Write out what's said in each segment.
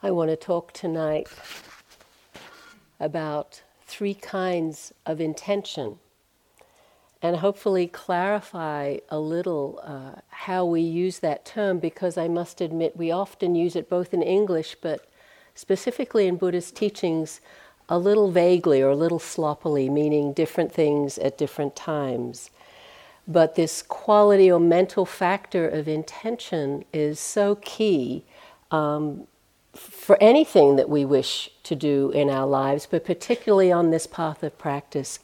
I want to talk tonight about three kinds of intention and hopefully clarify a little uh, how we use that term because I must admit we often use it both in English but specifically in Buddhist teachings a little vaguely or a little sloppily, meaning different things at different times. But this quality or mental factor of intention is so key. Um, for anything that we wish to do in our lives, but particularly on this path of practice,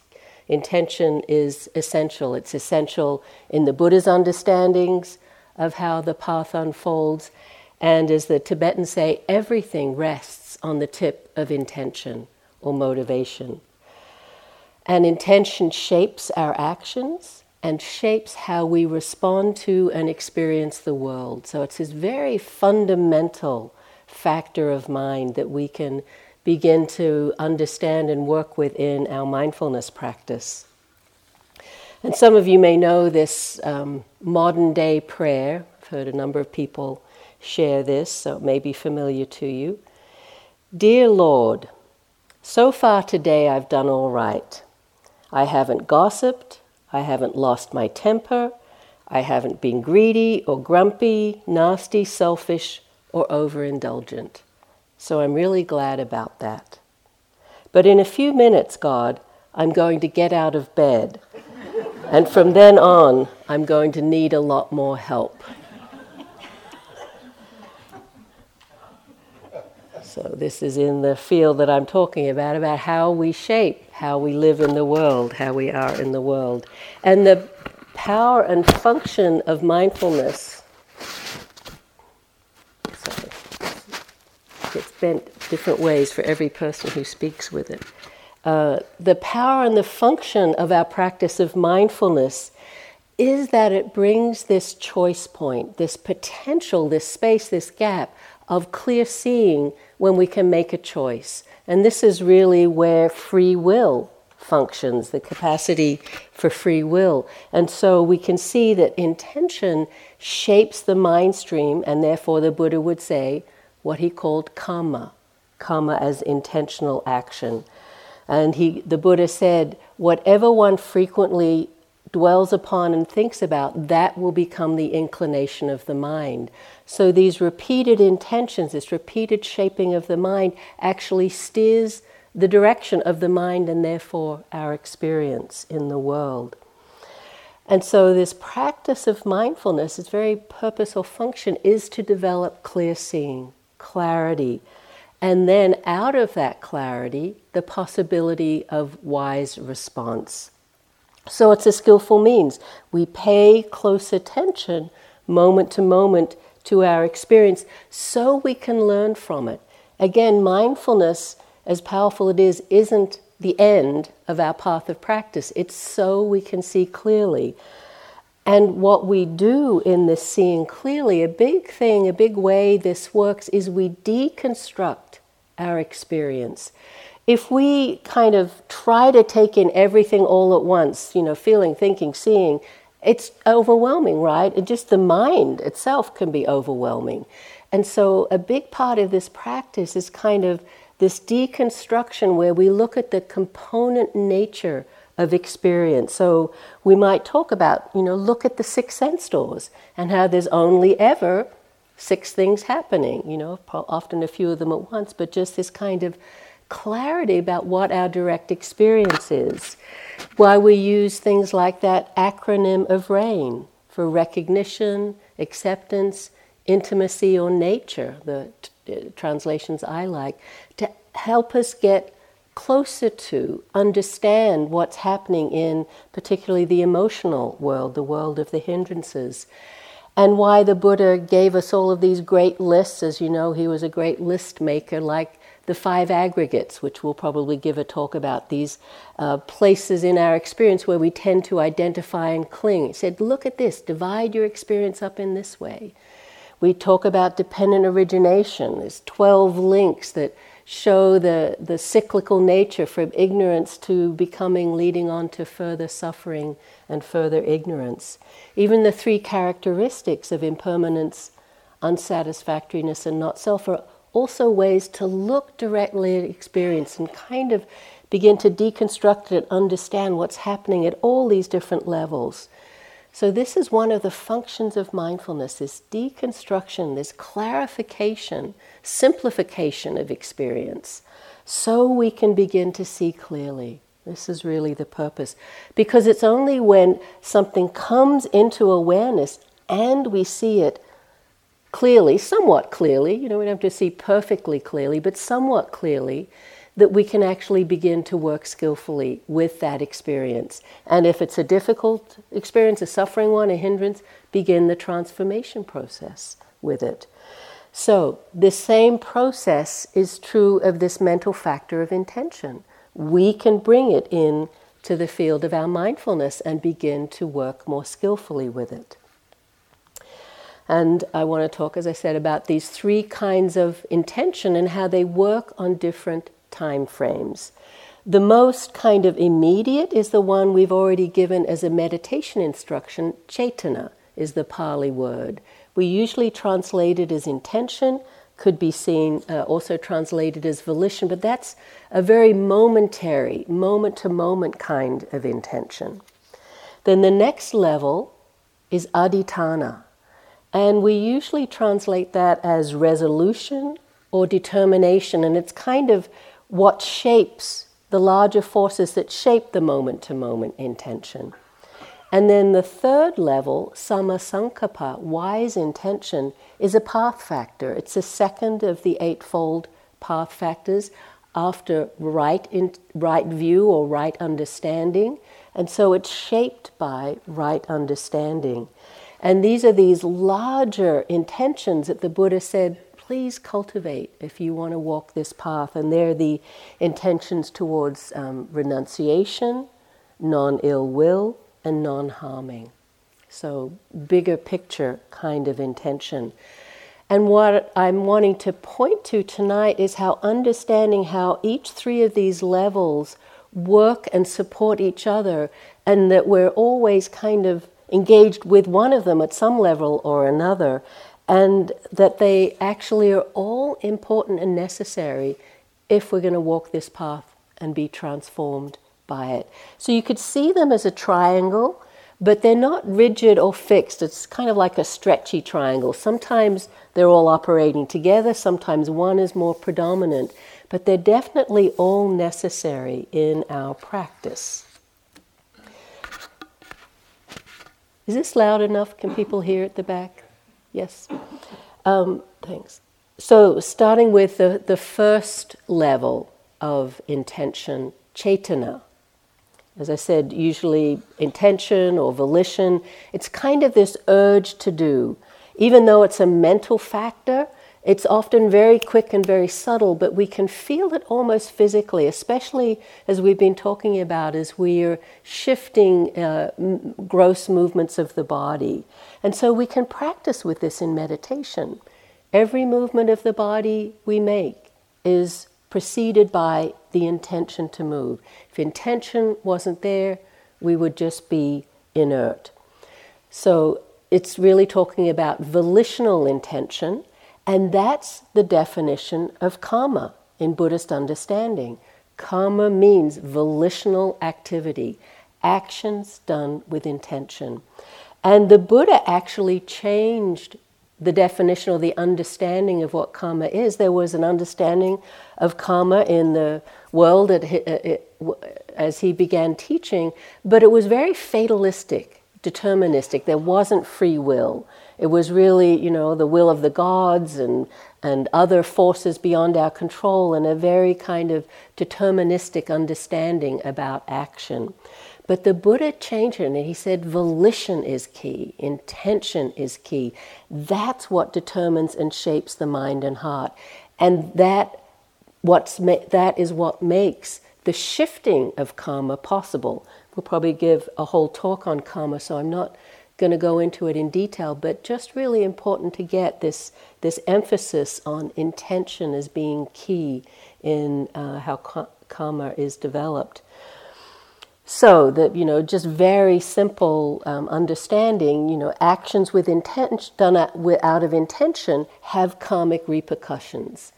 intention is essential. It's essential in the Buddha's understandings of how the path unfolds. And as the Tibetans say, everything rests on the tip of intention or motivation. And intention shapes our actions and shapes how we respond to and experience the world. So it's this very fundamental factor of mind that we can begin to understand and work within our mindfulness practice. And some of you may know this um, modern day prayer. I've heard a number of people share this, so it may be familiar to you. Dear Lord, so far today I've done all right. I haven't gossiped, I haven't lost my temper, I haven't been greedy or grumpy, nasty, selfish, or overindulgent. So I'm really glad about that. But in a few minutes, God, I'm going to get out of bed. And from then on, I'm going to need a lot more help. So, this is in the field that I'm talking about, about how we shape how we live in the world, how we are in the world. And the power and function of mindfulness It's bent different ways for every person who speaks with it. Uh, the power and the function of our practice of mindfulness is that it brings this choice point, this potential, this space, this gap of clear seeing when we can make a choice. And this is really where free will functions, the capacity for free will. And so we can see that intention shapes the mind stream, and therefore the Buddha would say what he called kamma, kamma as intentional action. And he, the Buddha said, whatever one frequently dwells upon and thinks about, that will become the inclination of the mind. So these repeated intentions, this repeated shaping of the mind, actually steers the direction of the mind and therefore our experience in the world. And so, this practice of mindfulness, its very purpose or function, is to develop clear seeing clarity. And then out of that clarity, the possibility of wise response. So it's a skillful means. We pay close attention moment to moment to our experience so we can learn from it. Again, mindfulness, as powerful it is, isn't the end of our path of practice. It's so we can see clearly. And what we do in this seeing clearly, a big thing, a big way this works, is we deconstruct our experience. If we kind of try to take in everything all at once, you know, feeling, thinking, seeing, it's overwhelming, right? It just the mind itself can be overwhelming. And so a big part of this practice is kind of this deconstruction where we look at the component nature of experience. So we might talk about, you know, look at the six sense doors and how there's only ever six things happening, you know, often a few of them at once, but just this kind of clarity about what our direct experience is. Why we use things like that acronym of RAIN for recognition, acceptance, intimacy, or nature, the t- uh, translations I like, to help us get closer to understand what's happening in particularly the emotional world, the world of the hindrances. And why the Buddha gave us all of these great lists. As you know, he was a great list maker, like the five aggregates, which we'll probably give a talk about, these uh, places in our experience where we tend to identify and cling. He said, Look at this, divide your experience up in this way. We talk about dependent origination. There's 12 links that show the, the cyclical nature from ignorance to becoming, leading on to further suffering and further ignorance. Even the three characteristics of impermanence, unsatisfactoriness, and not self are also ways to look directly at experience and kind of begin to deconstruct it and understand what's happening at all these different levels. So, this is one of the functions of mindfulness this deconstruction, this clarification, simplification of experience, so we can begin to see clearly. This is really the purpose. Because it's only when something comes into awareness and we see it clearly, somewhat clearly, you know, we don't have to see perfectly clearly, but somewhat clearly, that we can actually begin to work skillfully with that experience. And if it's a difficult experience, a suffering one, a hindrance, begin the transformation process with it. So, the same process is true of this mental factor of intention. We can bring it in to the field of our mindfulness and begin to work more skillfully with it. And I want to talk, as I said, about these three kinds of intention and how they work on different time frames. The most kind of immediate is the one we've already given as a meditation instruction. Cetana is the Pali word. We usually translate it as intention, could be seen uh, also translated as volition, but that's a very momentary, moment to moment kind of intention. Then the next level is adhitthana, and we usually translate that as resolution or determination, and it's kind of what shapes the larger forces that shape the moment to moment intention. And then the third level, samma sankappa, wise intention, is a path factor. It's the second of the eightfold path factors after right, in, right view or right understanding. And so it's shaped by right understanding. And these are these larger intentions that the Buddha said please cultivate if you want to walk this path. And they're the intentions towards um, renunciation, non ill will, and non harming. So, bigger picture kind of intention. And what I'm wanting to point to tonight is how understanding how each three of these levels work and support each other, and that we're always kind of engaged with one of them at some level or another, and that they actually are all important and necessary if we're going to walk this path and be transformed by it. So you could see them as a triangle, but they're not rigid or fixed. It's kind of like a stretchy triangle. Sometimes they're all operating together, sometimes one is more predominant, but they're definitely all necessary in our practice. Is this loud enough? Can people hear at the back? Yes. Um, thanks. So, starting with the, the first level of intention, cetana. As I said, usually intention or volition, it's kind of this urge to do. Even though it's a mental factor, it's often very quick and very subtle, but we can feel it almost physically, especially as we've been talking about as we're shifting uh, m- gross movements of the body. And so we can practice with this in meditation. Every movement of the body we make is preceded by the intention to move. If intention wasn't there, we would just be inert. So it's really talking about volitional intention and that's the definition of karma in Buddhist understanding. Karma means volitional activity, actions done with intention. And the Buddha actually changed the definition or the understanding of what karma is. There was an understanding of karma in the world uh, as he began teaching, but it was very fatalistic, deterministic. There wasn't free will. It was really, you know, the will of the gods and, and other forces beyond our control, and a very kind of deterministic understanding about action. But the Buddha changed it and he said volition is key, intention is key. That's what determines and shapes the mind and heart. And that, what's ma- that is what makes the shifting of karma possible. We'll probably give a whole talk on karma, so I'm not going to go into it in detail, but just really important to get this, this emphasis on intention as being key in uh, how karma is developed. So that you know, just very simple um, understanding. You know, actions with intent done out of intention have karmic repercussions.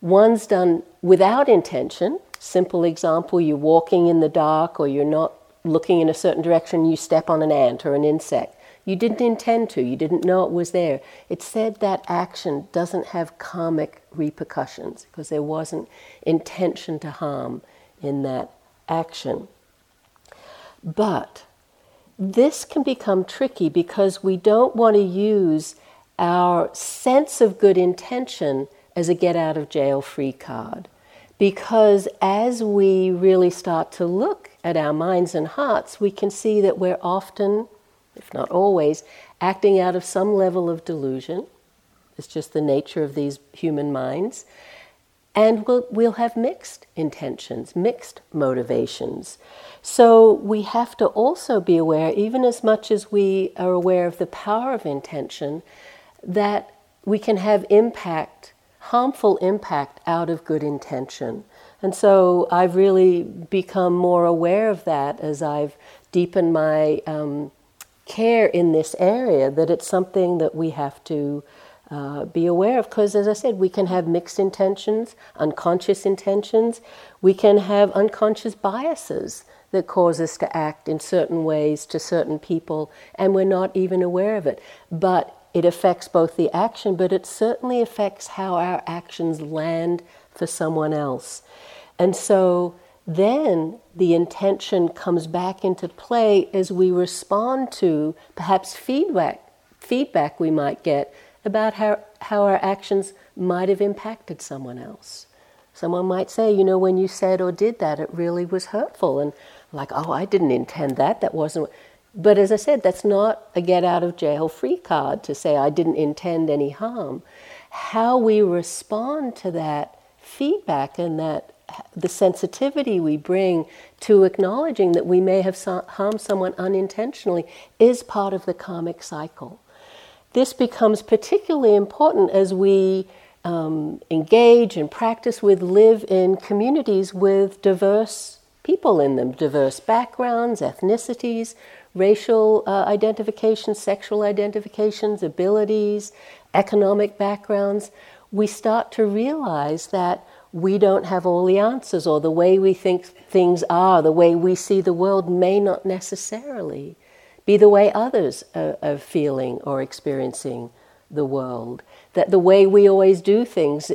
One's done without intention. Simple example: you're walking in the dark, or you're not looking in a certain direction. You step on an ant or an insect. You didn't intend to. You didn't know it was there. It said that action doesn't have karmic repercussions because there wasn't intention to harm in that action. But this can become tricky because we don't want to use our sense of good intention as a get out of jail free card. Because as we really start to look at our minds and hearts, we can see that we're often, if not always, acting out of some level of delusion. It's just the nature of these human minds. And we'll, we'll have mixed intentions, mixed motivations. So we have to also be aware, even as much as we are aware of the power of intention, that we can have impact, harmful impact out of good intention. And so I've really become more aware of that as I've deepened my um, care in this area, that it's something that we have to uh, be aware of because, as I said, we can have mixed intentions, unconscious intentions. We can have unconscious biases that cause us to act in certain ways to certain people, and we're not even aware of it. But it affects both the action, but it certainly affects how our actions land for someone else. And so then the intention comes back into play as we respond to perhaps feedback feedback we might get about how, how our actions might have impacted someone else. Someone might say, you know, when you said or did that, it really was hurtful. And like, oh, I didn't intend that. That wasn't. But as I said, that's not a get out of jail free card to say I didn't intend any harm. How we respond to that feedback and that the sensitivity we bring to acknowledging that we may have harmed someone unintentionally is part of the karmic cycle. This becomes particularly important as we um, engage and practice with, live in communities with diverse people in them, diverse backgrounds, ethnicities, racial uh, identifications, sexual identifications, abilities, economic backgrounds. We start to realize that we don't have all the answers, or the way we think things are, the way we see the world may not necessarily be the way others are, are feeling or experiencing the world. That the way we always do things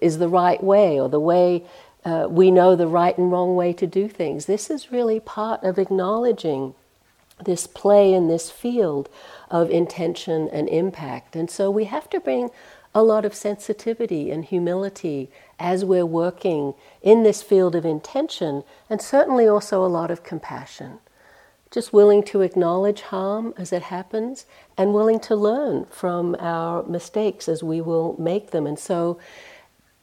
is the right way, or the way uh, we know the right and wrong way to do things. This is really part of acknowledging this play in this field of intention and impact. And so we have to bring a lot of sensitivity and humility as we're working in this field of intention, and certainly also a lot of compassion just willing to acknowledge harm as it happens and willing to learn from our mistakes as we will make them. And so,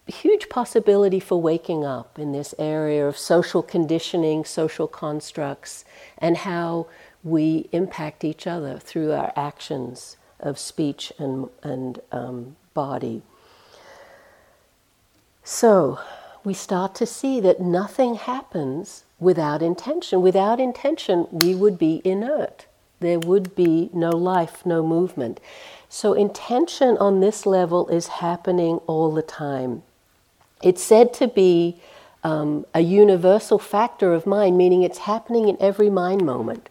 huge possibility for waking up in this area of social conditioning, social constructs, and how we impact each other through our actions of speech and, and um, body. So, we start to see that nothing happens without intention. Without intention, we would be inert. There would be no life, no movement. So, intention on this level is happening all the time. It's said to be um, a universal factor of mind, meaning it's happening in every mind moment.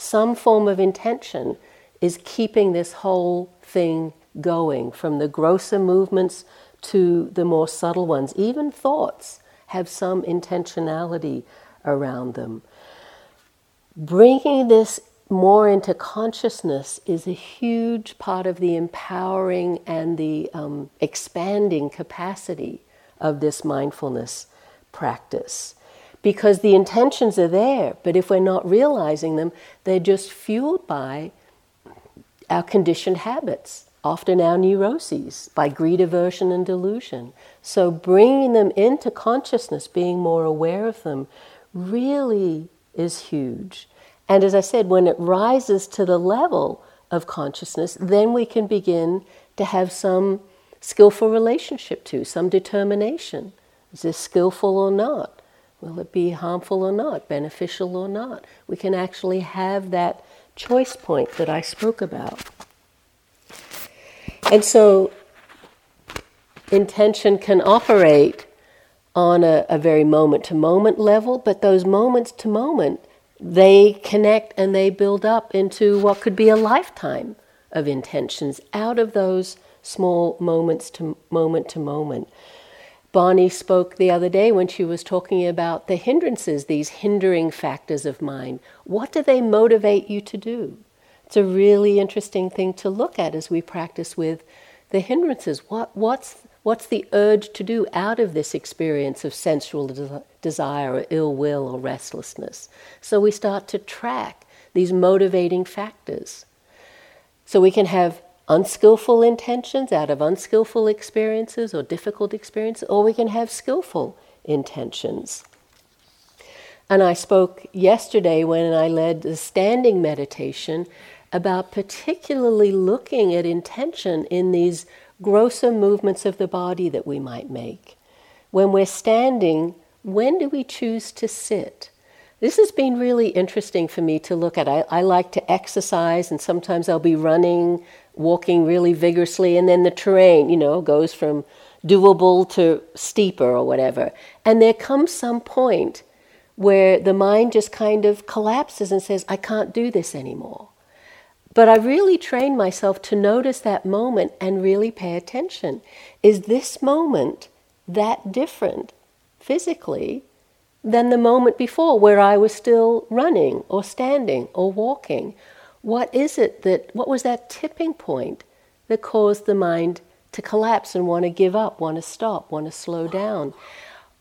Some form of intention is keeping this whole thing going, from the grosser movements to the more subtle ones. Even thoughts have some intentionality around them. Bringing this more into consciousness is a huge part of the empowering and the um, expanding capacity of this mindfulness practice. Because the intentions are there, but if we're not realizing them, they're just fueled by our conditioned habits, often our neuroses, by greed, aversion, and delusion. So bringing them into consciousness, being more aware of them, really is huge. And as I said, when it rises to the level of consciousness, then we can begin to have some skillful relationship to, some determination. Is this skillful or not? Will it be harmful or not, beneficial or not? We can actually have that choice point that I spoke about. And so, intention can operate on a, a very moment to moment level, but those moments to moment, they connect and they build up into what could be a lifetime of intentions out of those small moments to moment to moment. Bonnie spoke the other day when she was talking about the hindrances, these hindering factors of mind. What do they motivate you to do? It's a really interesting thing to look at as we practice with the hindrances. What, what's, what's the urge to do out of this experience of sensual de- desire or ill will or restlessness? So we start to track these motivating factors. So we can have unskillful intentions out of unskillful experiences or difficult experiences, or we can have skillful intentions. And I spoke yesterday when I led the standing meditation about particularly looking at intention in these grosser movements of the body that we might make. When we're standing, when do we choose to sit? This has been really interesting for me to look at. I, I like to exercise, and sometimes I'll be running walking really vigorously, and then the terrain, you know, goes from doable to steeper or whatever. And there comes some point where the mind just kind of collapses and says, I can't do this anymore. But I really trained myself to notice that moment and really pay attention. Is this moment that different physically than the moment before where I was still running or standing or walking? What is it that, what was that tipping point that caused the mind to collapse and want to give up, want to stop, want to slow down?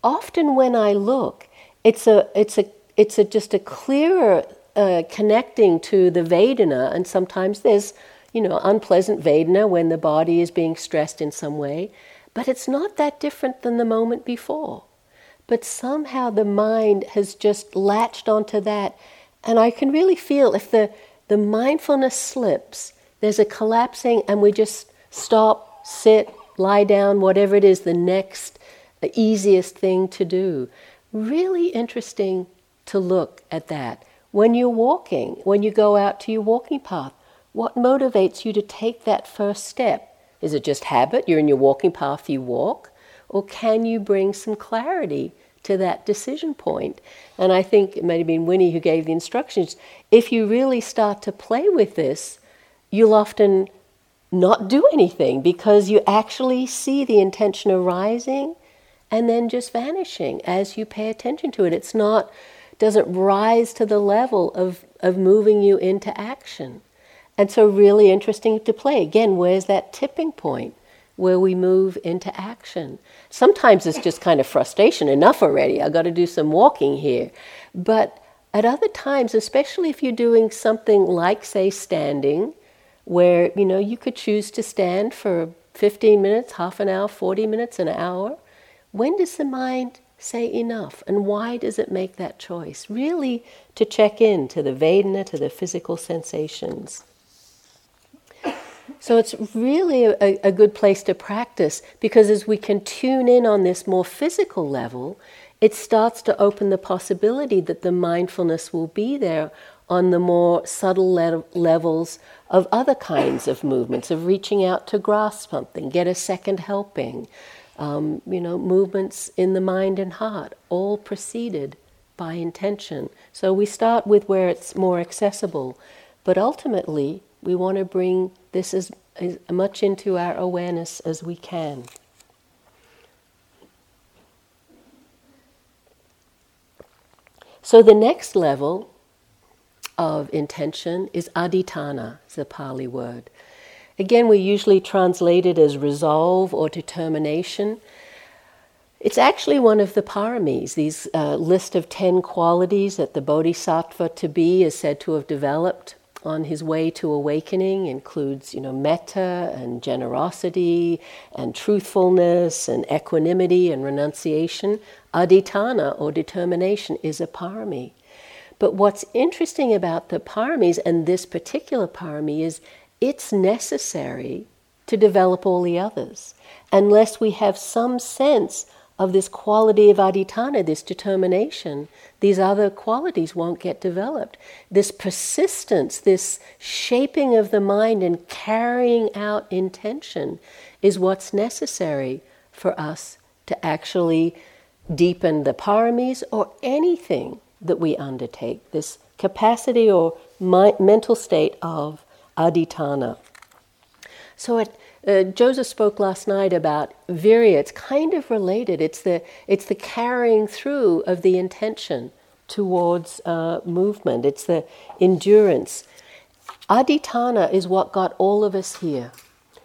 Often when I look, it's a, it's a, it's a, just a clearer uh, connecting to the Vedana, and sometimes there's, you know, unpleasant Vedana when the body is being stressed in some way, but it's not that different than the moment before. But somehow the mind has just latched onto that, and I can really feel if the the mindfulness slips, there's a collapsing, and we just stop, sit, lie down, whatever it is, the next, the easiest thing to do. Really interesting to look at that. When you're walking, when you go out to your walking path, what motivates you to take that first step? Is it just habit? You're in your walking path, you walk? Or can you bring some clarity to that decision point. And I think it might have been Winnie who gave the instructions. If you really start to play with this, you'll often not do anything because you actually see the intention arising and then just vanishing as you pay attention to it. It's not doesn't rise to the level of, of moving you into action. And so really interesting to play. Again, where's that tipping point? where we move into action. Sometimes it's just kind of frustration, enough already, I've got to do some walking here. But at other times, especially if you're doing something like, say, standing, where you know you could choose to stand for 15 minutes, half an hour, 40 minutes, an hour, when does the mind say enough and why does it make that choice? Really to check in to the Vedana, to the physical sensations. So it's really a, a, good place to practice because as we can tune in on this more physical level, it starts to open the possibility that the mindfulness will be there on the more subtle le- levels of other kinds of movements, of reaching out to grasp something, get a second helping, um, you know, movements in the mind and heart, all preceded by intention. So we start with where it's more accessible, but ultimately we want to bring this as, as much into our awareness as we can. So the next level of intention is adhitthana, a Pali word. Again, we usually translate it as resolve or determination. It's actually one of the paramis, these uh, list of 10 qualities that the bodhisattva to be is said to have developed on his way to awakening includes, you know, metta and generosity and truthfulness and equanimity and renunciation. Adhitthana or determination is a parami. But what's interesting about the paramis and this particular parami is it's necessary to develop all the others. Unless we have some sense of this quality of adhitthana, this determination, these other qualities won't get developed. This persistence, this shaping of the mind and carrying out intention is what's necessary for us to actually deepen the paramis or anything that we undertake. This capacity or my, mental state of adhitthana. So it, uh, Joseph spoke last night about virya. It's kind of related. It's the it's the carrying through of the intention towards uh, movement. It's the endurance. Adhitthana is what got all of us here.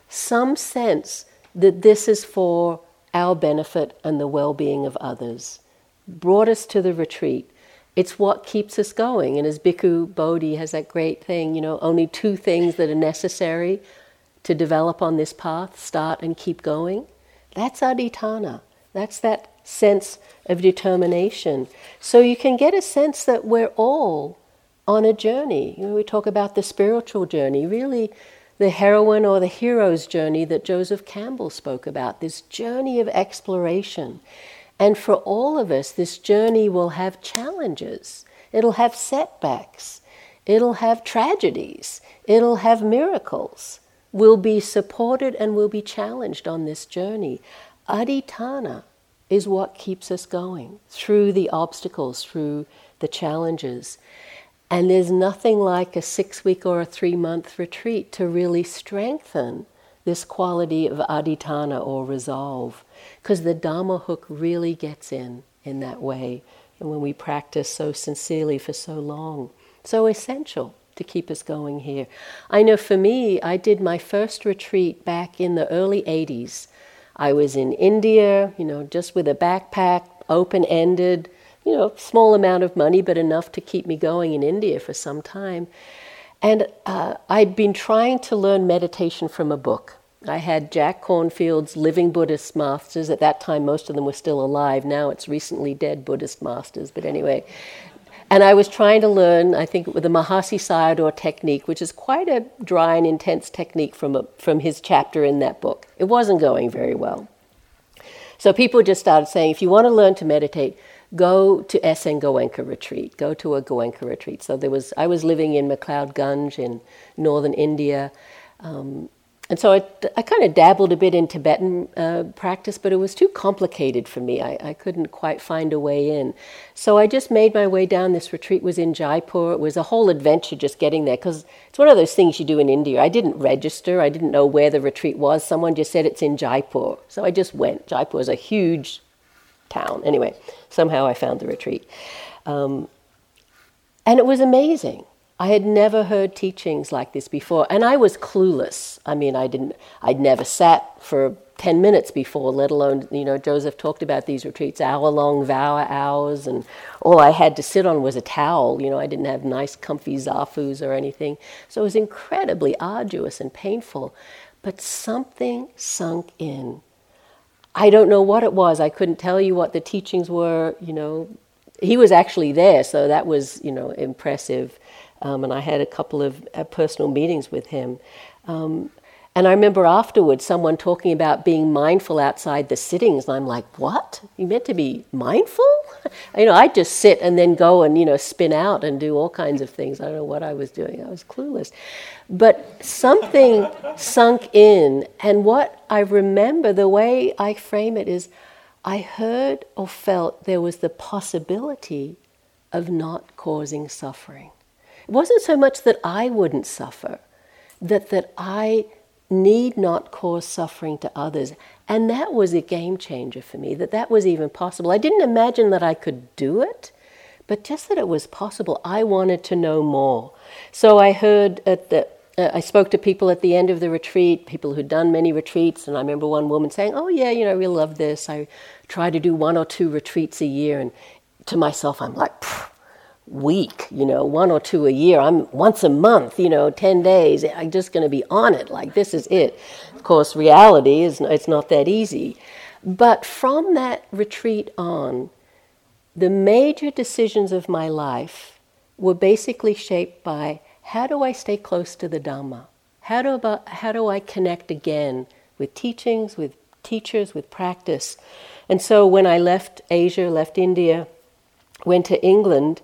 Some sense that this is for our benefit and the well-being of others. Brought us to the retreat. It's what keeps us going. And as Bhikkhu Bodhi has that great thing, you know, only two things that are necessary to develop on this path, start and keep going. That's adhitthana. That's that sense of determination. So you can get a sense that we're all on a journey. You know, we talk about the spiritual journey, really the heroine or the hero's journey that Joseph Campbell spoke about, this journey of exploration. And for all of us, this journey will have challenges, it'll have setbacks, it'll have tragedies, it'll have miracles will be supported and will be challenged on this journey. Adhitthana is what keeps us going through the obstacles, through the challenges. And there's nothing like a six week or a three month retreat to really strengthen this quality of adhitthana or resolve, because the Dhamma hook really gets in in that way. And when we practice so sincerely for so long, so essential to keep us going here. I know for me, I did my first retreat back in the early 80s. I was in India, you know, just with a backpack, open ended, you know, small amount of money, but enough to keep me going in India for some time. And uh, I'd been trying to learn meditation from a book. I had Jack Kornfield's Living Buddhist Masters. At that time, most of them were still alive. Now it's recently dead Buddhist Masters. But anyway, and I was trying to learn, I think, with the Mahasi Sayadaw technique, which is quite a dry and intense technique from, a, from his chapter in that book. It wasn't going very well. So people just started saying, if you want to learn to meditate, go to SN Goenka retreat, go to a Goenka retreat. So there was, I was living in McLeod Ganj in northern India. Um, and so I, I kind of dabbled a bit in Tibetan uh, practice, but it was too complicated for me. I, I, couldn't quite find a way in. So I just made my way down. This retreat was in Jaipur. It was a whole adventure just getting there because it's one of those things you do in India. I didn't register, I didn't know where the retreat was. Someone just said it's in Jaipur. So I just went. Jaipur is a huge town. Anyway, somehow I found the retreat. Um, and it was amazing. I had never heard teachings like this before, and I was clueless. I mean, I didn't, I'd never sat for 10 minutes before, let alone, you know, Joseph talked about these retreats, hour long vow hours, and all I had to sit on was a towel. You know, I didn't have nice, comfy zafus or anything. So it was incredibly arduous and painful. But something sunk in. I don't know what it was. I couldn't tell you what the teachings were, you know. He was actually there, so that was, you know, impressive. Um, and I had a couple of uh, personal meetings with him. Um, and I remember afterwards someone talking about being mindful outside the sittings, and I'm like, "What? You meant to be mindful?" you know, I just sit and then go and you know spin out and do all kinds of things. I don't know what I was doing. I was clueless, but something sunk in, and what I remember, the way I frame it is, I heard or felt there was the possibility of not causing suffering. It wasn't so much that I wouldn't suffer, that, that I need not cause suffering to others. And that was a game changer for me, that that was even possible. I didn't imagine that I could do it, but just that it was possible. I wanted to know more. So I heard at the uh, I spoke to people at the end of the retreat, people who'd done many retreats, and I remember one woman saying, "Oh yeah, you know, I really love this. I try to do one or two retreats a year." And to myself, I'm like, week, you know, one or two a year. I'm once a month, you know, 10 days. I'm just going to be on it. Like, this is it. Of course, reality is it's not that easy. But from that retreat on, the major decisions of my life were basically shaped by how do I stay close to the Dhamma? How do, about, how do I connect again with teachings, with teachers, with practice. And so when I left Asia, left India, went to England,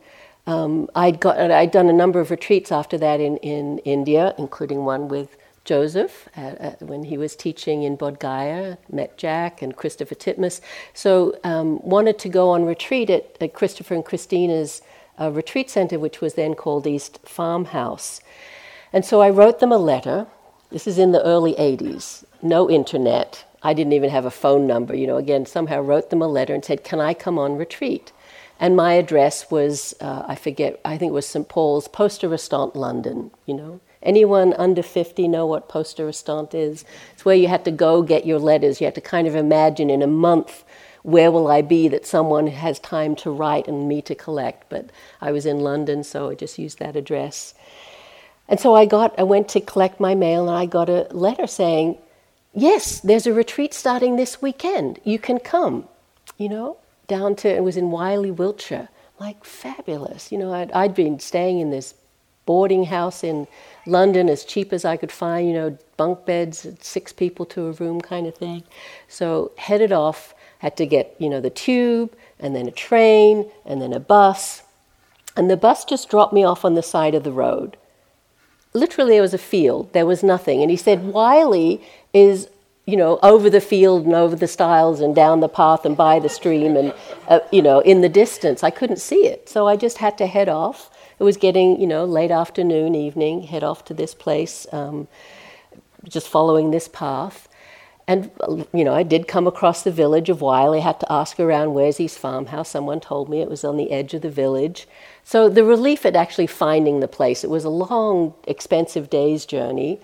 um, I'd, got, I'd done a number of retreats after that in, in India, including one with Joseph at, at, when he was teaching in Bodh Gaya, met Jack and Christopher Titmuss. So um, wanted to go on retreat at, at Christopher and Christina's uh, retreat center, which was then called East Farmhouse. And so I wrote them a letter. This is in the early 80s, no internet. I didn't even have a phone number, you know, again, somehow wrote them a letter and said, Can I come on retreat? And my address was, uh, I forget, I think it was St. Paul's, Poste Restante, London, you know. Anyone under 50 know what Poste Restante is? It's where you had to go get your letters. You had to kind of imagine in a month where will I be that someone has time to write and me to collect. But I was in London, so I just used that address. And so I got, I went to collect my mail and I got a letter saying, yes, there's a retreat starting this weekend. You can come, you know, down to, it was in Whyly, Wiltshire. Like, fabulous. You know, I'd, I'd been staying in this boarding house in London as cheap as I could find, you know, bunk beds, six people to a room kind of thing. So headed off, had to get, you know, the tube and then a train and then a bus. And the bus just dropped me off on the side of the road. Literally, there was a field, there was nothing. And he said, Whyly is, you know, over the field and over the stiles and down the path and by the stream and, uh, you know, in the distance. I couldn't see it. So I just had to head off it was getting, you know, late afternoon, evening, head off to this place, um, just following this path. And, you know, I did come across the village of Whyly, had to ask around, where's his Farmhouse? Someone told me it was on the edge of the village. So the relief at actually finding the place, it was a long, expensive day's journey.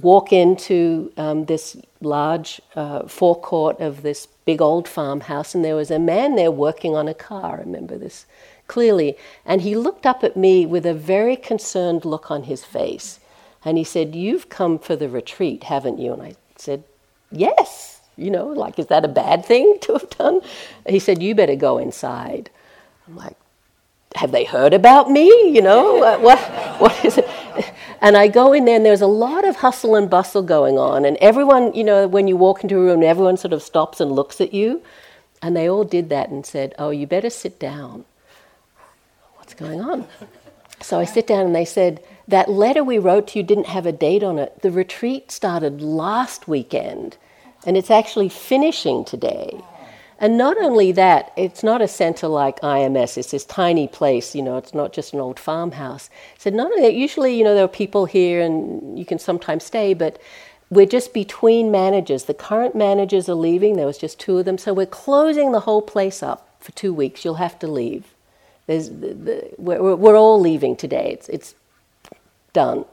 Walk into um, this large uh, forecourt of this big old farmhouse, and there was a man there working on a car. I remember this clearly. And he looked up at me with a very concerned look on his face. And he said, You've come for the retreat, haven't you? And I said, Yes. You know, like, is that a bad thing to have done? He said, You better go inside. I'm like, have they heard about me? You know, what, what is it? And I go in there, and there's a lot of hustle and bustle going on. And everyone, you know, when you walk into a room, everyone sort of stops and looks at you. And they all did that and said, Oh, you better sit down What's going on? So I sit down and they said, That letter we wrote to you didn't have a date on it. The retreat started last weekend and it's actually finishing today. And not only that, it's not a center like IMS, it's this tiny place, you know, it's not just an old farmhouse. So not only that, usually, you know, there are people here and you can sometimes stay, but we're just between managers. The current managers are leaving, there was just two of them, so we're closing the whole place up for two weeks. You'll have to leave. There's, the, the, we're, we're all leaving today. It's, it's done.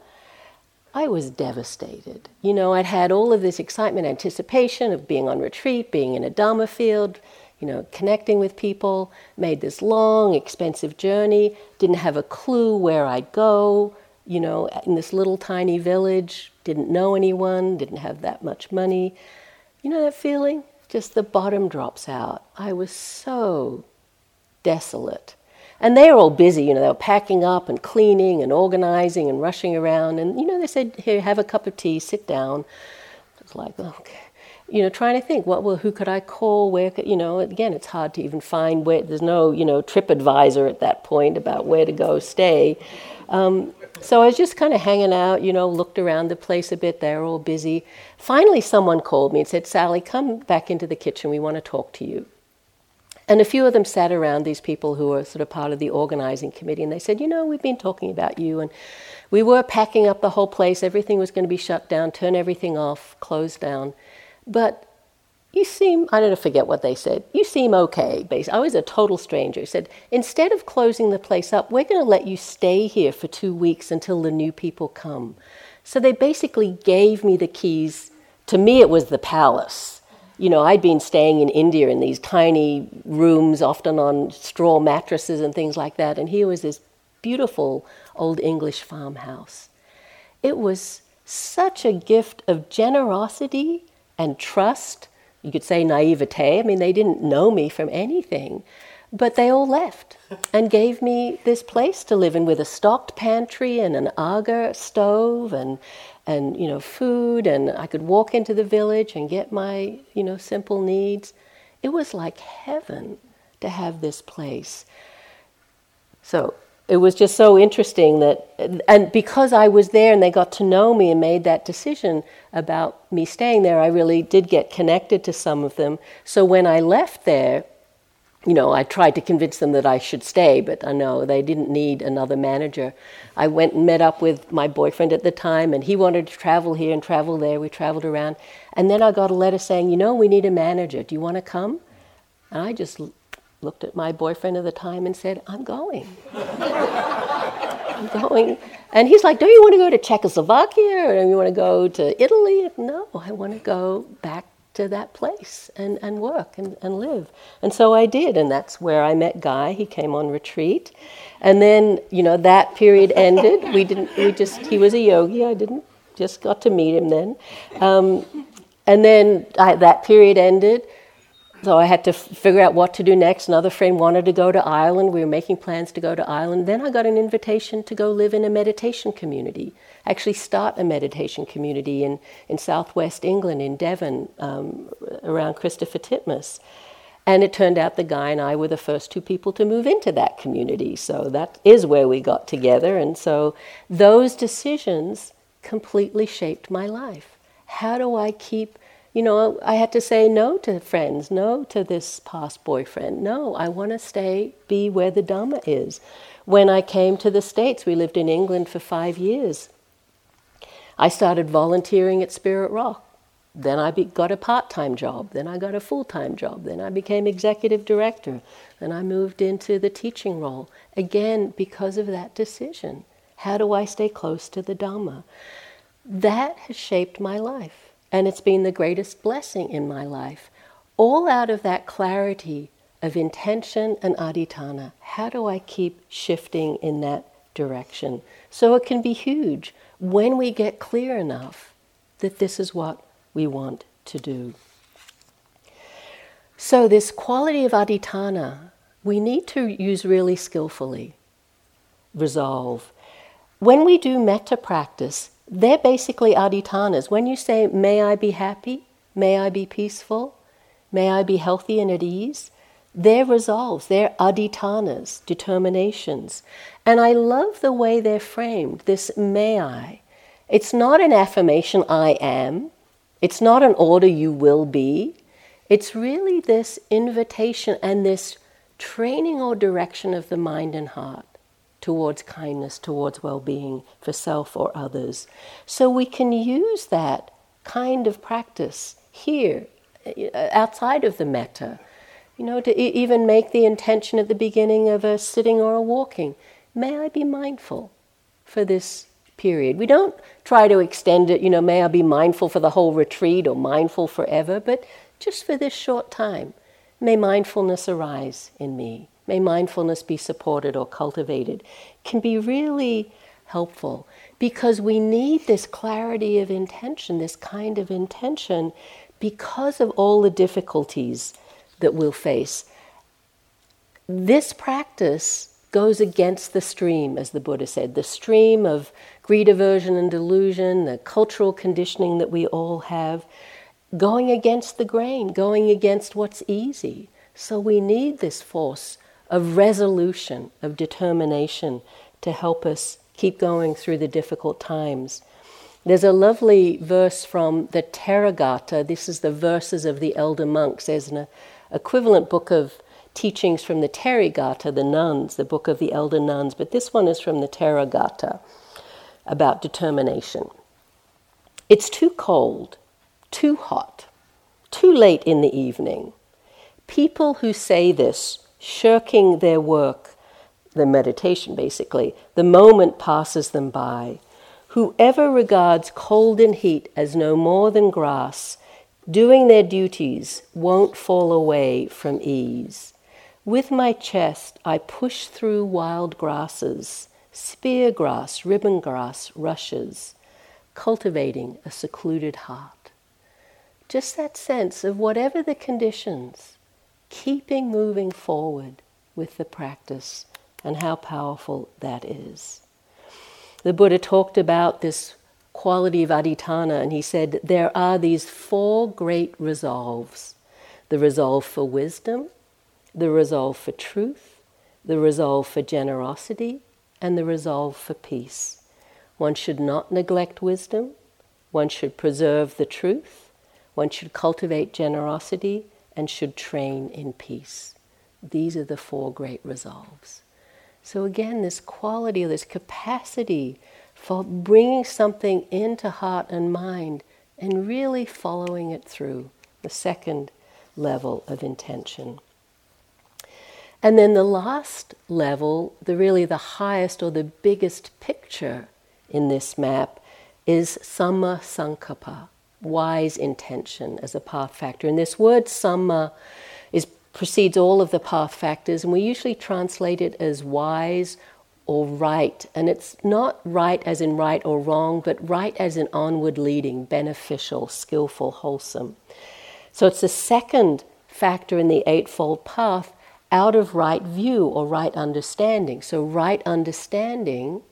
I was devastated. You know, I'd had all of this excitement, anticipation of being on retreat, being in a Dharma field, you know, connecting with people, made this long, expensive journey, didn't have a clue where I'd go, you know, in this little tiny village, didn't know anyone, didn't have that much money. You know that feeling? Just the bottom drops out. I was so desolate. And they were all busy, you know, they were packing up and cleaning and organizing and rushing around. And, you know, they said, here, have a cup of tea, sit down. It was like, okay. You know, trying to think, what, well, who could I call? Where could, you know, again, it's hard to even find where, there's no, you know, trip advisor at that point about where to go stay. Um, so I was just kind of hanging out, you know, looked around the place a bit. They were all busy. Finally, someone called me and said, Sally, come back into the kitchen. We want to talk to you. And a few of them sat around these people who were sort of part of the organizing committee, and they said, You know, we've been talking about you, and we were packing up the whole place. Everything was going to be shut down, turn everything off, closed down. But you seem, I don't forget what they said. You seem okay. Basically. I was a total stranger. He said, Instead of closing the place up, we're going to let you stay here for two weeks until the new people come. So they basically gave me the keys. To me, it was the palace you know, I'd been staying in India in these tiny rooms, often on straw mattresses and things like that, and here was this beautiful old English farmhouse. It was such a gift of generosity and trust. You could say naivete. I mean, they didn't know me from anything. But they all left and gave me this place to live in with a stocked pantry and an Aga stove and and you know food and I could walk into the village and get my you know simple needs. It was like heaven to have this place. So it was just so interesting that, and because I was there and they got to know me and made that decision about me staying there, I really did get connected to some of them. So when I left there, you know, I tried to convince them that I should stay, but uh, I know they didn't need another manager. I went and met up with my boyfriend at the time, and he wanted to travel here and travel there. We traveled around. And then I got a letter saying, you know, we need a manager. Do you want to come? And I just looked at my boyfriend at the time and said, I'm going. I'm going. And he's like, Don't you want to go to Czechoslovakia or do you want to go to Italy? No, I want to go back to that place and, and work and, and live. And so I did, and that's where I met Guy. He came on retreat. And then, you know, that period ended. We didn't, we just, he was a yogi. I didn't, just got to meet him then. Um, and then I, that period ended. So I had to f- figure out what to do next. Another friend wanted to go to Ireland. We were making plans to go to Ireland. Then I got an invitation to go live in a meditation community, actually start a meditation community in, in southwest England, in Devon, um, around Christopher Titmuss. And it turned out the guy and I were the first two people to move into that community. So that is where we got together. And so those decisions completely shaped my life. How do I keep you know, I had to say no to friends, no to this past boyfriend. No, I want to stay, be where the Dhamma is. When I came to the States, we lived in England for five years. I started volunteering at Spirit Rock. Then I be, got a part time job. Then I got a full time job. Then I became executive director. Then I moved into the teaching role. Again, because of that decision. How do I stay close to the Dhamma? That has shaped my life. And it's been the greatest blessing in my life. All out of that clarity of intention and adhitthana. How do I keep shifting in that direction? So it can be huge when we get clear enough that this is what we want to do. So, this quality of adhitthana, we need to use really skillfully. Resolve. When we do metta practice, they're basically adhitthanas. When you say, May I be happy, may I be peaceful, may I be healthy and at ease, they're resolves, they're adhitthanas, determinations. And I love the way they're framed, this may I. It's not an affirmation, I am. It's not an order, you will be. It's really this invitation and this training or direction of the mind and heart towards kindness, towards well being for self or others. So we can use that kind of practice here, uh, outside of the metta. You know, to e- even make the intention at the beginning of a sitting or a walking. May I be mindful for this period? We don't try to extend it, you know, may I be mindful for the whole retreat or mindful forever, but just for this short time. May mindfulness arise in me. May mindfulness be supported or cultivated, can be really helpful because we need this clarity of intention, this kind of intention, because of all the difficulties that we'll face. This practice goes against the stream, as the Buddha said, the stream of greed, aversion, and delusion, the cultural conditioning that we all have, going against the grain, going against what's easy. So we need this force of resolution, of determination to help us keep going through the difficult times. There's a lovely verse from the Theragatha. This is the verses of the elder monks. There's an equivalent book of teachings from the Therigatha, the nuns, the book of the elder nuns, but this one is from the Theragatha about determination. It's too cold, too hot, too late in the evening. People who say this shirking their work, the meditation basically, the moment passes them by. Whoever regards cold and heat as no more than grass, doing their duties won't fall away from ease. With my chest, I push through wild grasses, spear grass, ribbon grass, rushes, cultivating a secluded heart. Just that sense of whatever the conditions, keeping moving forward, with the practice and how powerful that is. The Buddha talked about this quality of adhitthana and he said there are these four great resolves the resolve for wisdom, the resolve for truth, the resolve for generosity, and the resolve for peace. One should not neglect wisdom, one should preserve the truth, one should cultivate generosity, and should train in peace. These are the four great resolves. So, again, this quality, this capacity for bringing something into heart and mind and really following it through, the second level of intention. And then the last level, the really the highest or the biggest picture in this map is samma sankappa, wise intention as a path factor. And this word samma is precedes all of the path factors, and we usually translate it as wise or right. And it's not right as in right or wrong, but right as in onward leading, beneficial, skillful, wholesome. So it's the second factor in the Eightfold Path out of right view or right understanding. So, right understanding,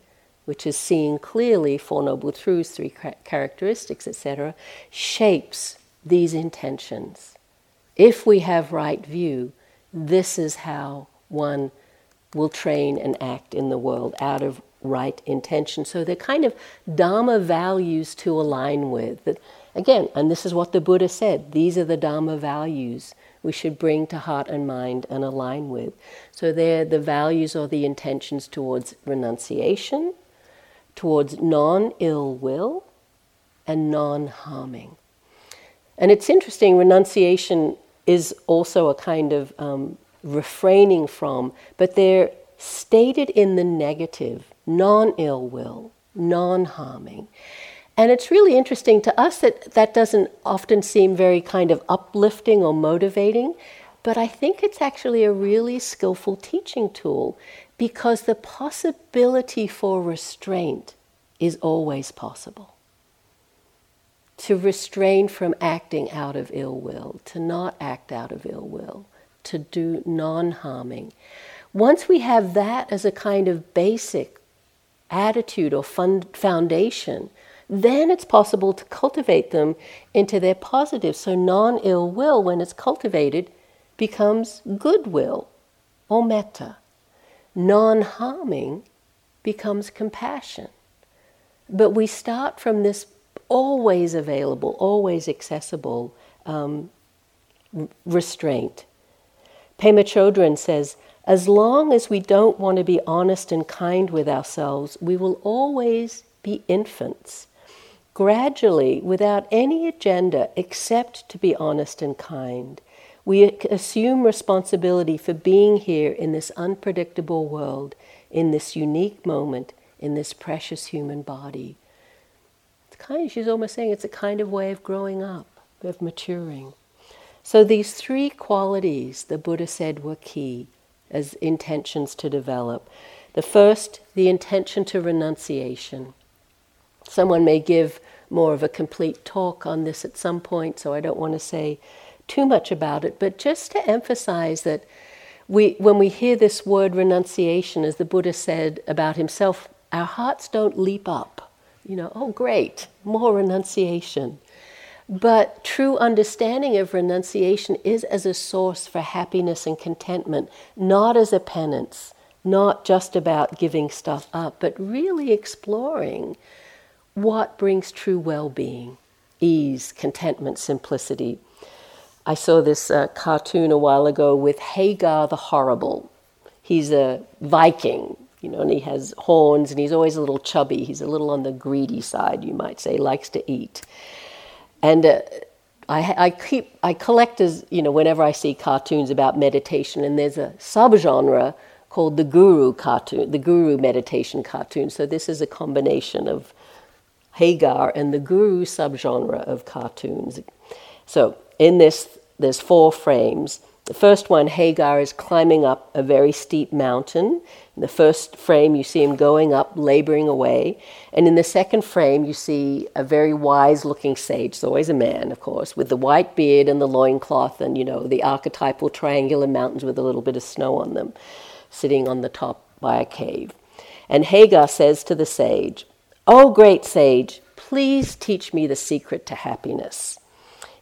which is seeing clearly Four Noble Truths, three characteristics, etc., shapes these intentions if we have right view, this is how one will train and act in the world out of right intention. So they're kind of Dharma values to align with. That again, and this is what the Buddha said, these are the Dharma values we should bring to heart and mind and align with. So they're the values or the intentions towards renunciation, towards non ill will, and non harming. And it's interesting, renunciation is also a kind of um, refraining from, but they're stated in the negative, non ill will, non harming. And it's really interesting to us that that doesn't often seem very kind of uplifting or motivating, but I think it's actually a really skillful teaching tool because the possibility for restraint is always possible to restrain from acting out of ill will, to not act out of ill will, to do non harming. Once we have that as a kind of basic attitude or fund, foundation, then it's possible to cultivate them into their positive. So, non ill will, when it's cultivated, becomes goodwill or metta. Non harming becomes compassion. But we start from this always available, always accessible um, restraint. Pema Chodron says, as long as we don't want to be honest and kind with ourselves, we will always be infants. Gradually, without any agenda except to be honest and kind, we assume responsibility for being here in this unpredictable world, in this unique moment, in this precious human body It's kind of, she's almost saying it's a kind of way of growing up, of maturing. So these three qualities the Buddha said were key as intentions to develop. The first, the intention to renunciation. Someone may give more of a complete talk on this at some point, so I don't want to say too much about it, but just to emphasize that we, when we hear this word renunciation, as the Buddha said about himself, our hearts don't leap up you know, oh, great, more renunciation. But true understanding of renunciation is as a source for happiness and contentment, not as a penance, not just about giving stuff up, but really exploring what brings true well being, ease, contentment, simplicity. I saw this uh, cartoon a while ago with Hagar the Horrible. He's a Viking, you know, and he has horns and he's always a little chubby. He's a little on the greedy side, you might say, likes to eat. And uh, I, I, keep, I collect as, you know, whenever I see cartoons about meditation, and there's a subgenre called the guru cartoon, the guru meditation cartoon. So this is a combination of Hagar and the guru subgenre of cartoons. So in this, there's four frames. The first one, Hagar is climbing up a very steep mountain. In the first frame, you see him going up, laboring away. And in the second frame, you see a very wise looking sage, it's always a man, of course, with the white beard and the loincloth and, you know, the archetypal triangular mountains with a little bit of snow on them, sitting on the top by a cave. And Hagar says to the sage, oh, great sage, please teach me the secret to happiness.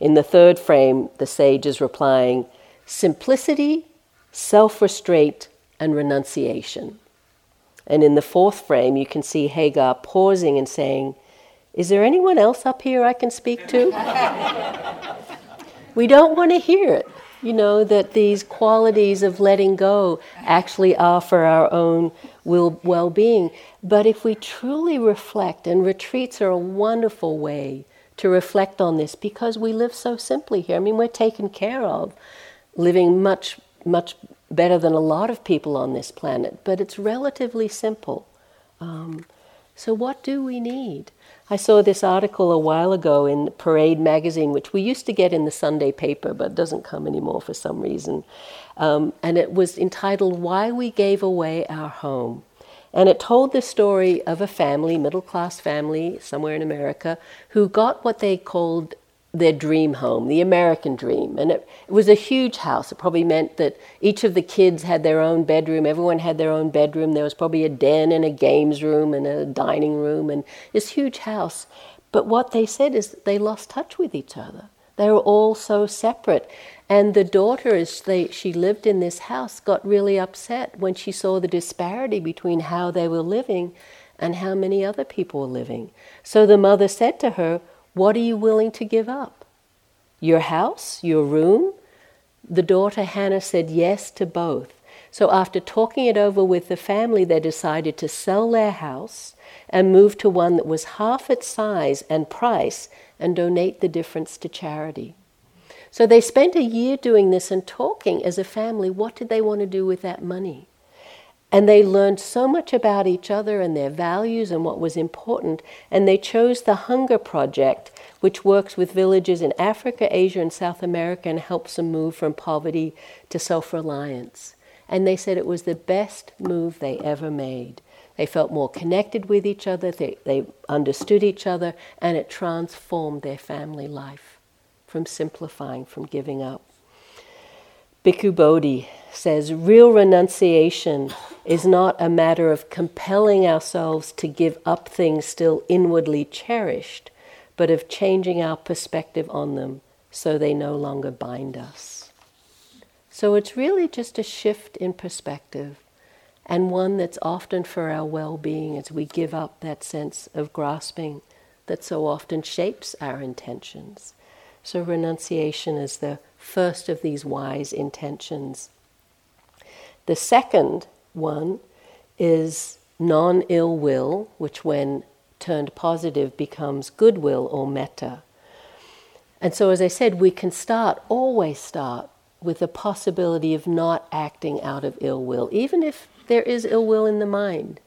In the third frame, the sage is replying, simplicity, self restraint, and renunciation. And in the fourth frame, you can see Hagar pausing and saying, Is there anyone else up here I can speak to? we don't want to hear it. You know, that these qualities of letting go actually are for our own well being. But if we truly reflect, and retreats are a wonderful way to reflect on this because we live so simply here. I mean, we're taken care of living much, much better than a lot of people on this planet, but it's relatively simple. Um, so, what do we need? I saw this article a while ago in Parade magazine, which we used to get in the Sunday paper, but doesn't come anymore for some reason. Um, and it was entitled Why We Gave Away Our Home. And it told the story of a family, middle class family somewhere in America, who got what they called their dream home, the American dream. And it, it, was a huge house. It probably meant that each of the kids had their own bedroom, everyone had their own bedroom. There was probably a den and a games room and a dining room and this huge house. But what they said is they lost touch with each other. They were all so separate. And the daughter, as they, she lived in this house, got really upset when she saw the disparity between how they were living and how many other people were living. So the mother said to her, what are you willing to give up? Your house, your room? The daughter Hannah said yes to both. So, after talking it over with the family, they decided to sell their house and move to one that was half its size and price and donate the difference to charity. So, they spent a year doing this and talking as a family what did they want to do with that money? And they learned so much about each other and their values and what was important. And they chose the Hunger Project, which works with villages in Africa, Asia, and South America and helps them move from poverty to self reliance. And they said it was the best move they ever made. They felt more connected with each other, they, they understood each other, and it transformed their family life from simplifying, from giving up. Bhikkhu Bodhi says real renunciation is not a matter of compelling ourselves to give up things still inwardly cherished, but of changing our perspective on them so they no longer bind us. So it's really just a shift in perspective, and one that's often for our well being as we give up that sense of grasping that so often shapes our intentions. So renunciation is the first of these wise intentions. The second one is non ill will, which, when turned positive, becomes goodwill or metta. And so, as I said, we can start, always start, with the possibility of not acting out of ill will, even if there is ill will in the mind,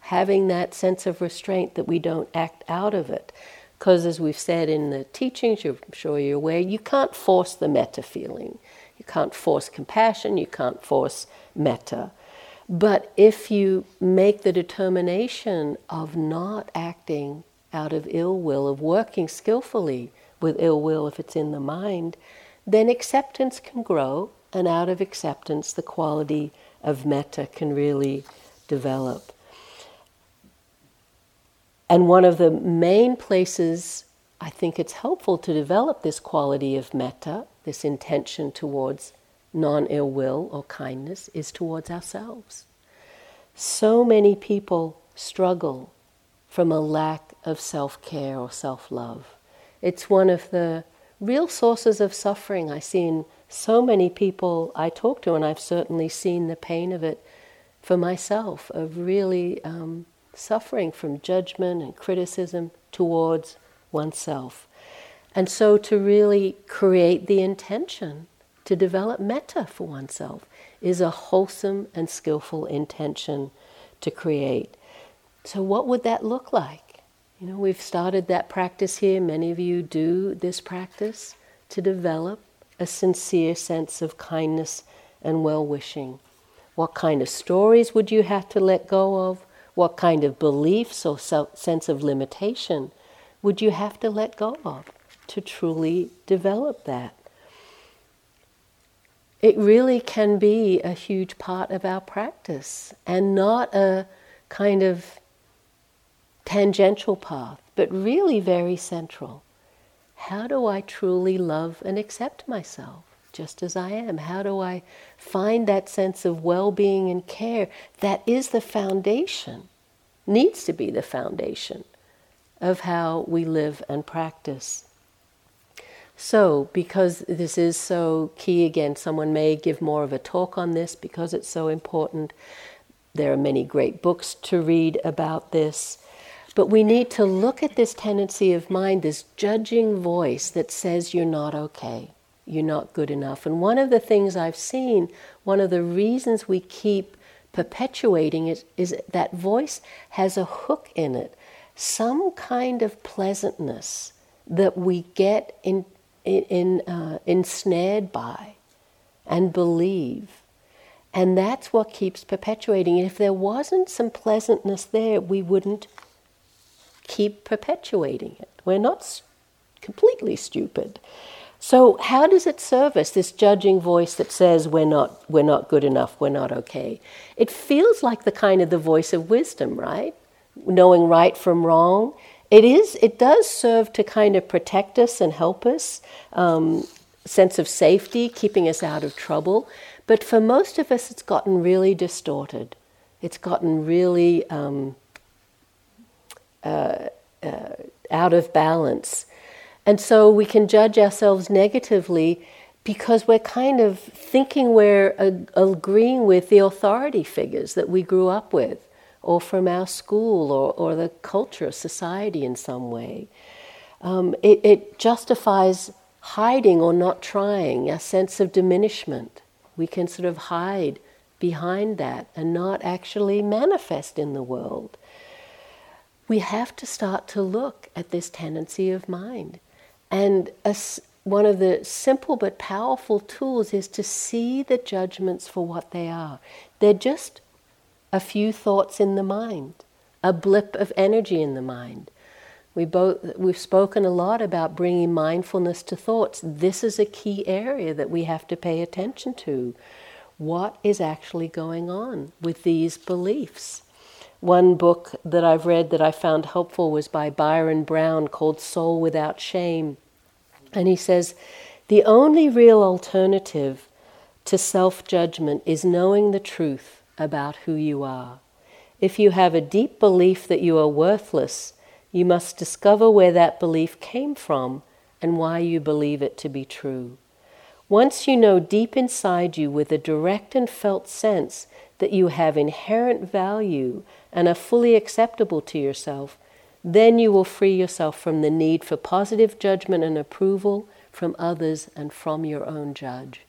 having that sense of restraint that we don't act out of it. Because, as we've said in the teachings, I'm sure you're aware, you can't force the metta feeling. You can't force compassion, you can't force metta. But if you make the determination of not acting out of ill will, of working skillfully with ill will if it's in the mind, then acceptance can grow, and out of acceptance, the quality of metta can really develop. And one of the main places I think it's helpful to develop this quality of metta, this intention towards non ill will or kindness, is towards ourselves. So many people struggle from a lack of self care or self love. It's one of the real sources of suffering I see in so many people I talk to, and I've certainly seen the pain of it for myself, of really um, suffering from judgment and criticism towards oneself. And so to really create the intention to develop metta for oneself is a wholesome and skillful intention to create. So, what would that look like? You know, we've started that practice here. Many of you do this practice to develop a sincere sense of kindness and well wishing? What kind of stories would you have to let go of? What kind of beliefs or sense of limitation would you have to let go of to truly develop that? It really can be a huge part of our practice and not a kind of tangential path, but really very central. How do I truly love and accept myself just as I am? How do I find that sense of well being and care that is the foundation, needs to be the foundation of how we live and practice? So, because this is so key again, someone may give more of a talk on this because it's so important. There are many great books to read about this. But we need to look at this tendency of mind, this judging voice that says you're not okay, you're not good enough. And one of the things I've seen, one of the reasons we keep perpetuating it, is that voice has a hook in it, some kind of pleasantness that we get in, in, uh, ensnared by and believe. And that's what keeps perpetuating. And if there wasn't some pleasantness there, we wouldn't keep perpetuating it. We're not completely stupid. So how does it serve us, this judging voice that says we're not, we're not good enough, we're not okay? It feels like the kind of the voice of wisdom, right? Knowing right from wrong. It is, it does serve to kind of protect us and help us, um, sense of safety, keeping us out of trouble. But for most of us, it's gotten really distorted. It's gotten really um, uh, uh, out of balance. And so we can judge ourselves negatively because we're kind of thinking we're ag- agreeing with the authority figures that we grew up with, or from our school, or, or the culture, society in some way. Um, it, it justifies hiding or not trying, a sense of diminishment. We can sort of hide behind that and not actually manifest in the world we have to start to look at this tendency of mind. And a, one of the simple but powerful tools is to see the judgments for what they are. They're just a few thoughts in the mind, a blip of energy in the mind. We both, we've spoken a lot about bringing mindfulness to thoughts. This is a key area that we have to pay attention to. What is actually going on with these beliefs? One book that I've read that I found helpful was by Byron Brown called Soul Without Shame. And he says, The only real alternative to self judgment is knowing the truth about who you are. If you have a deep belief that you are worthless, you must discover where that belief came from and why you believe it to be true. Once you know deep inside you with a direct and felt sense that you have inherent value and are fully acceptable to yourself, then you will free yourself from the need for positive judgment and approval from others and from your own judge.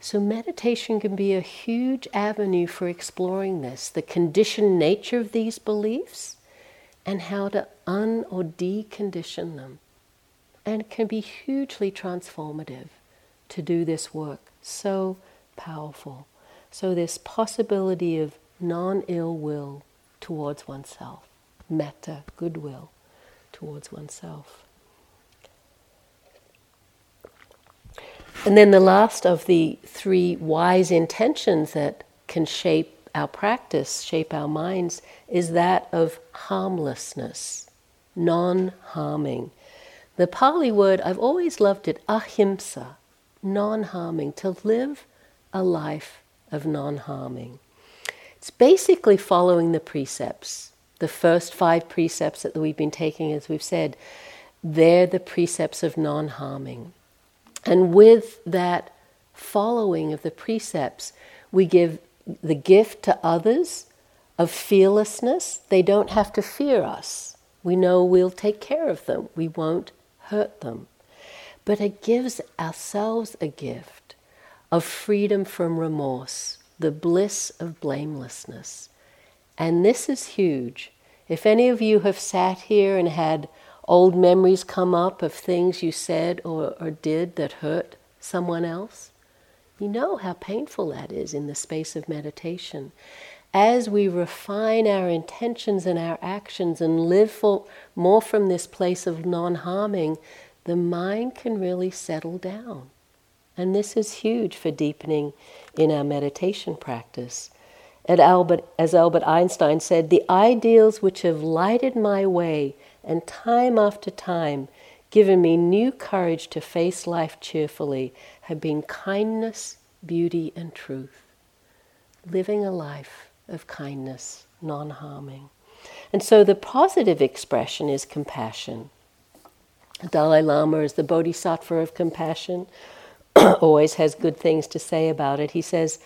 So, meditation can be a huge avenue for exploring this the conditioned nature of these beliefs and how to un or decondition them. And it can be hugely transformative to do this work. So powerful. So, this possibility of non ill will towards oneself, metta, goodwill towards oneself. And then the last of the three wise intentions that can shape our practice, shape our minds, is that of harmlessness, non harming. The Pali word, I've always loved it, ahimsa, non harming, to live a life of non harming. It's basically following the precepts. The first five precepts that we've been taking, as we've said, they're the precepts of non harming. And with that following of the precepts, we give the gift to others of fearlessness. They don't have to fear us. We know we'll take care of them, we won't hurt them. But it gives ourselves a gift of freedom from remorse the bliss of blamelessness. And this is huge. If any of you have sat here and had old memories come up of things you said or, or did that hurt someone else, you know how painful that is in the space of meditation. As we refine our intentions and our actions and live for, more from this place of non harming, the mind can really settle down. And this is huge for deepening in our meditation practice. Albert, as Albert Einstein said, the ideals which have lighted my way and time after time given me new courage to face life cheerfully have been kindness, beauty, and truth. Living a life of kindness, non harming. And so the positive expression is compassion. The Dalai Lama is the bodhisattva of compassion, always has good things to say about it. He says,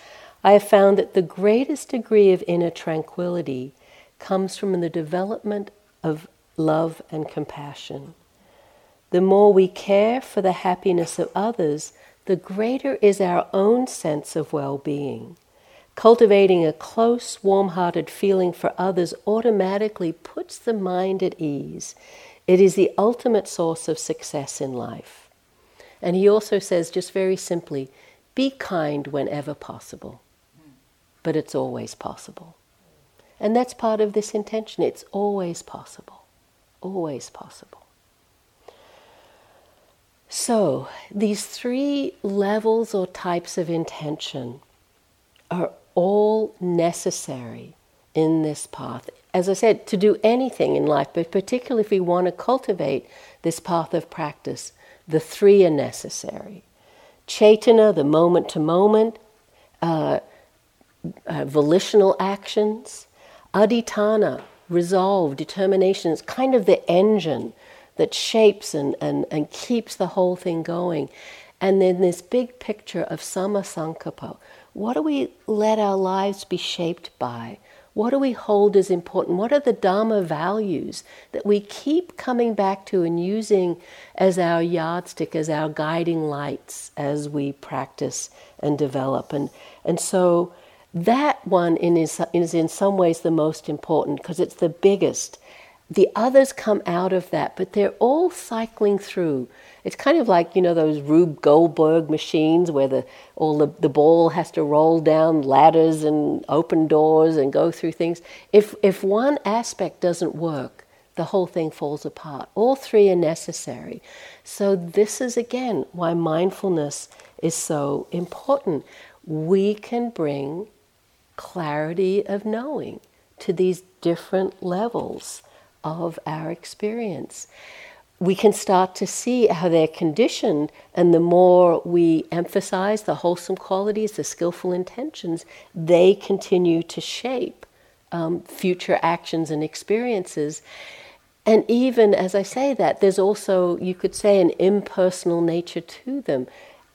I have found that the greatest degree of inner tranquility comes from the development of love and compassion. The more we care for the happiness of others, the greater is our own sense of well being. Cultivating a close, warm hearted feeling for others automatically puts the mind at ease. It is the ultimate source of success in life. And he also says, just very simply, be kind whenever possible but it's always possible. And that's part of this intention. It's always possible. Always possible. So, these three levels or types of intention are all necessary in this path. As I said, to do anything in life, but particularly if we want to cultivate this path of practice, the three are necessary. Cetana, the moment to moment, uh, uh, volitional actions. Adhitthana, resolve, determination, is kind of the engine that shapes and, and, and keeps the whole thing going. And then this big picture of sammasankappa. What do we let our lives be shaped by? What do we hold as important? What are the Dharma values that we keep coming back to and using as our yardstick, as our guiding lights as we practice and develop? And, and so that one is, is in some ways the most important because it's the biggest. The others come out of that, but they're all cycling through. It's kind of like, you know, those Rube Goldberg machines where the, all the, the ball has to roll down ladders and open doors and go through things. If, if one aspect doesn't work, the whole thing falls apart. All three are necessary. So, this is again why mindfulness is so important. We can bring clarity of knowing to these different levels of our experience. We can start to see how they're conditioned, and the more we emphasize the wholesome qualities, the skillful intentions, they continue to shape um, future actions and experiences. And even as I say that, there's also, you could say, an impersonal nature to them.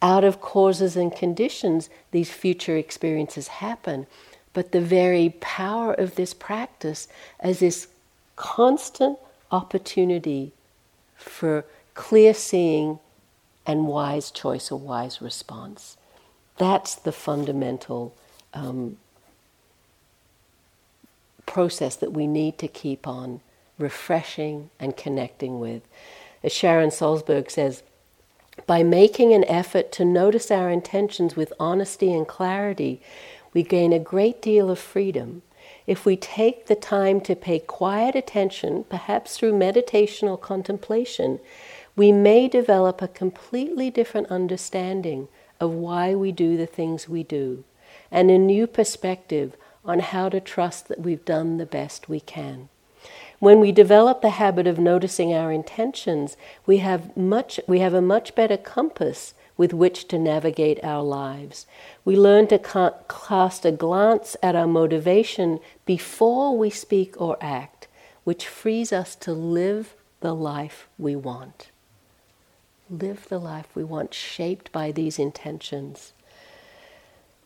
Out of causes and conditions, these future experiences happen but the very power of this practice as this constant opportunity for clear seeing and wise choice or wise response. That's the fundamental um, process that we need to keep on refreshing and connecting with. As Sharon Salzberg says, by making an effort to notice our intentions with honesty and clarity, we gain a great deal of freedom if we take the time to pay quiet attention, perhaps through meditation or contemplation, we may develop a completely different understanding of why we do the things we do and a new perspective on how to trust that we've done the best we can. When we develop the habit of noticing our intentions, we have, much, we have a much better compass with which to navigate our lives. We learn to ca- cast a glance at our motivation before we speak or act, which frees us to live the life we want. Live the life we want, shaped by these intentions.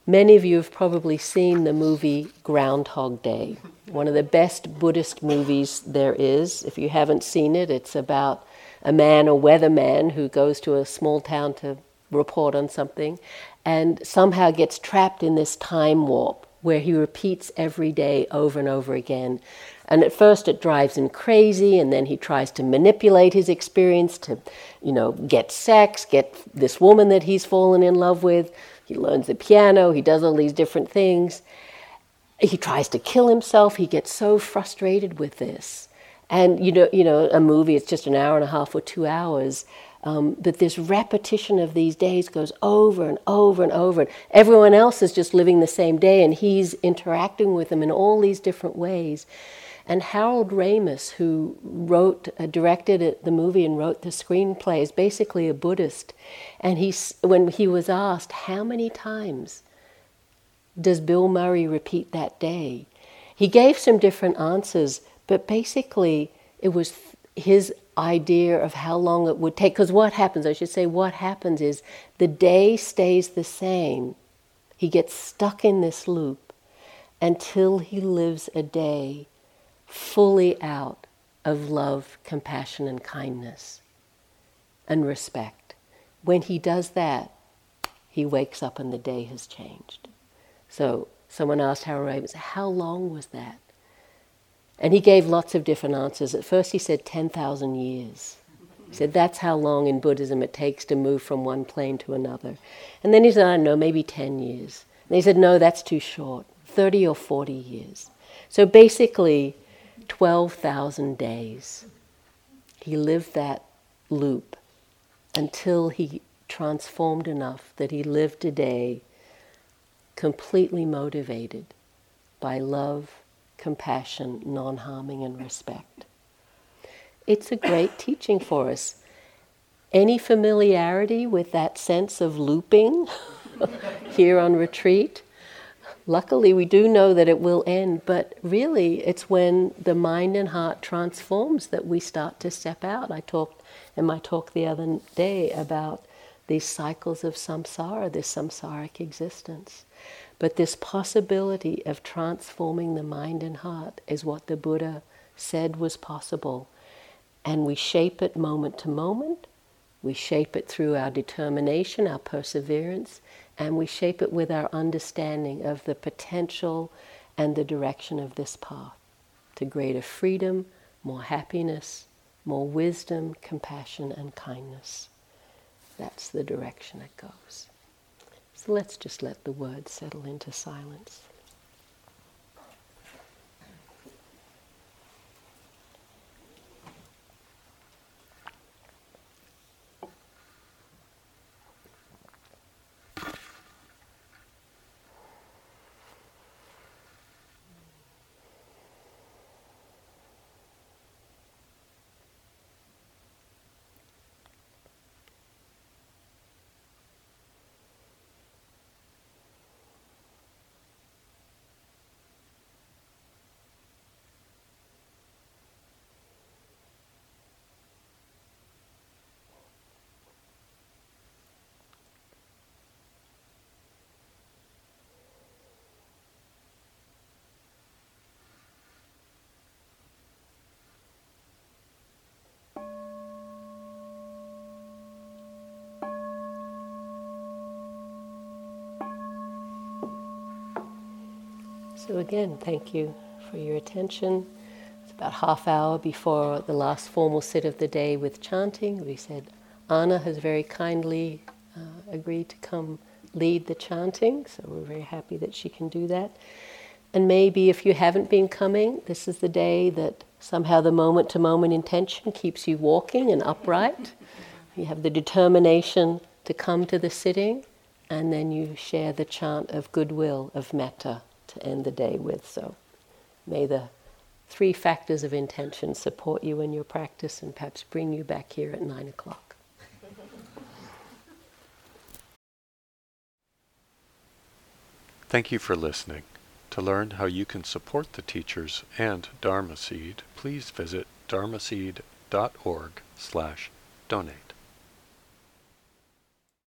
Many of you have probably seen the movie Groundhog Day, one of the best Buddhist movies there is. If you haven't seen it, it's about a man, a weatherman, who goes to a small town to report on something and somehow gets trapped in this time warp where he repeats every day over and over again. And at first it drives him crazy, and then he tries to manipulate his experience to, you know, get sex, get this woman that he's fallen in love with. He learns the piano, he does all these different things. He tries to kill himself, he gets so frustrated with this. And you know, you know, a movie, it's just an hour and a half or two hours. Um, but this repetition of these days goes over and over and over. Everyone else is just living the same day, and he's interacting with them in all these different ways. And Harold Ramis, who wrote, uh, directed the movie and wrote the screenplay, is basically a Buddhist. And he, when he was asked, how many times does Bill Murray repeat that day? He gave some different answers, but basically it was his idea of how long it would take. Because what happens, I should say, what happens is the day stays the same. He gets stuck in this loop until he lives a day fully out of love, compassion, and kindness and respect. When he does that, he wakes up and the day has changed. So someone asked Harold How long was that? And he gave lots of different answers. At first, he said 10,000 years. He said that's how long in Buddhism it takes to move from one plane to another. And then he said, I don't know, maybe 10 years. And he said, no, that's too short, 30 or 40 years. So basically, 12,000 days. He lived that loop until he transformed enough that he lived a day completely motivated by love, compassion, non harming, and respect. It's a great teaching for us. Any familiarity with that sense of looping here on retreat? Luckily, we do know that it will end, but really, it's when the mind and heart transforms that we start to step out. I talked in my talk the other day about these cycles of samsara, this samsaric existence. But this possibility of transforming the mind and heart is what the Buddha said was possible. And we shape it moment to moment. We shape it through our determination, our perseverance, and we shape it with our understanding of the potential and the direction of this path to greater freedom, more happiness, more wisdom, compassion, and kindness. That's the direction it goes. So let's just let the words settle into silence. So again, thank you for your attention. It's about half hour before the last formal sit of the day with chanting. We said Anna has very kindly uh, agreed to come lead the chanting, so we're very happy that she can do that. And maybe if you haven't been coming, this is the day that somehow the moment to moment intention keeps you walking and upright. You have the determination to come to the sitting, and then you share the chant of goodwill, of metta to end the day with. So may the three factors of intention support you in your practice and perhaps bring you back here at nine o'clock. Thank you for listening. To learn how you can support the teachers and Dharma Seed, please visit dharmaseed.org slash donate.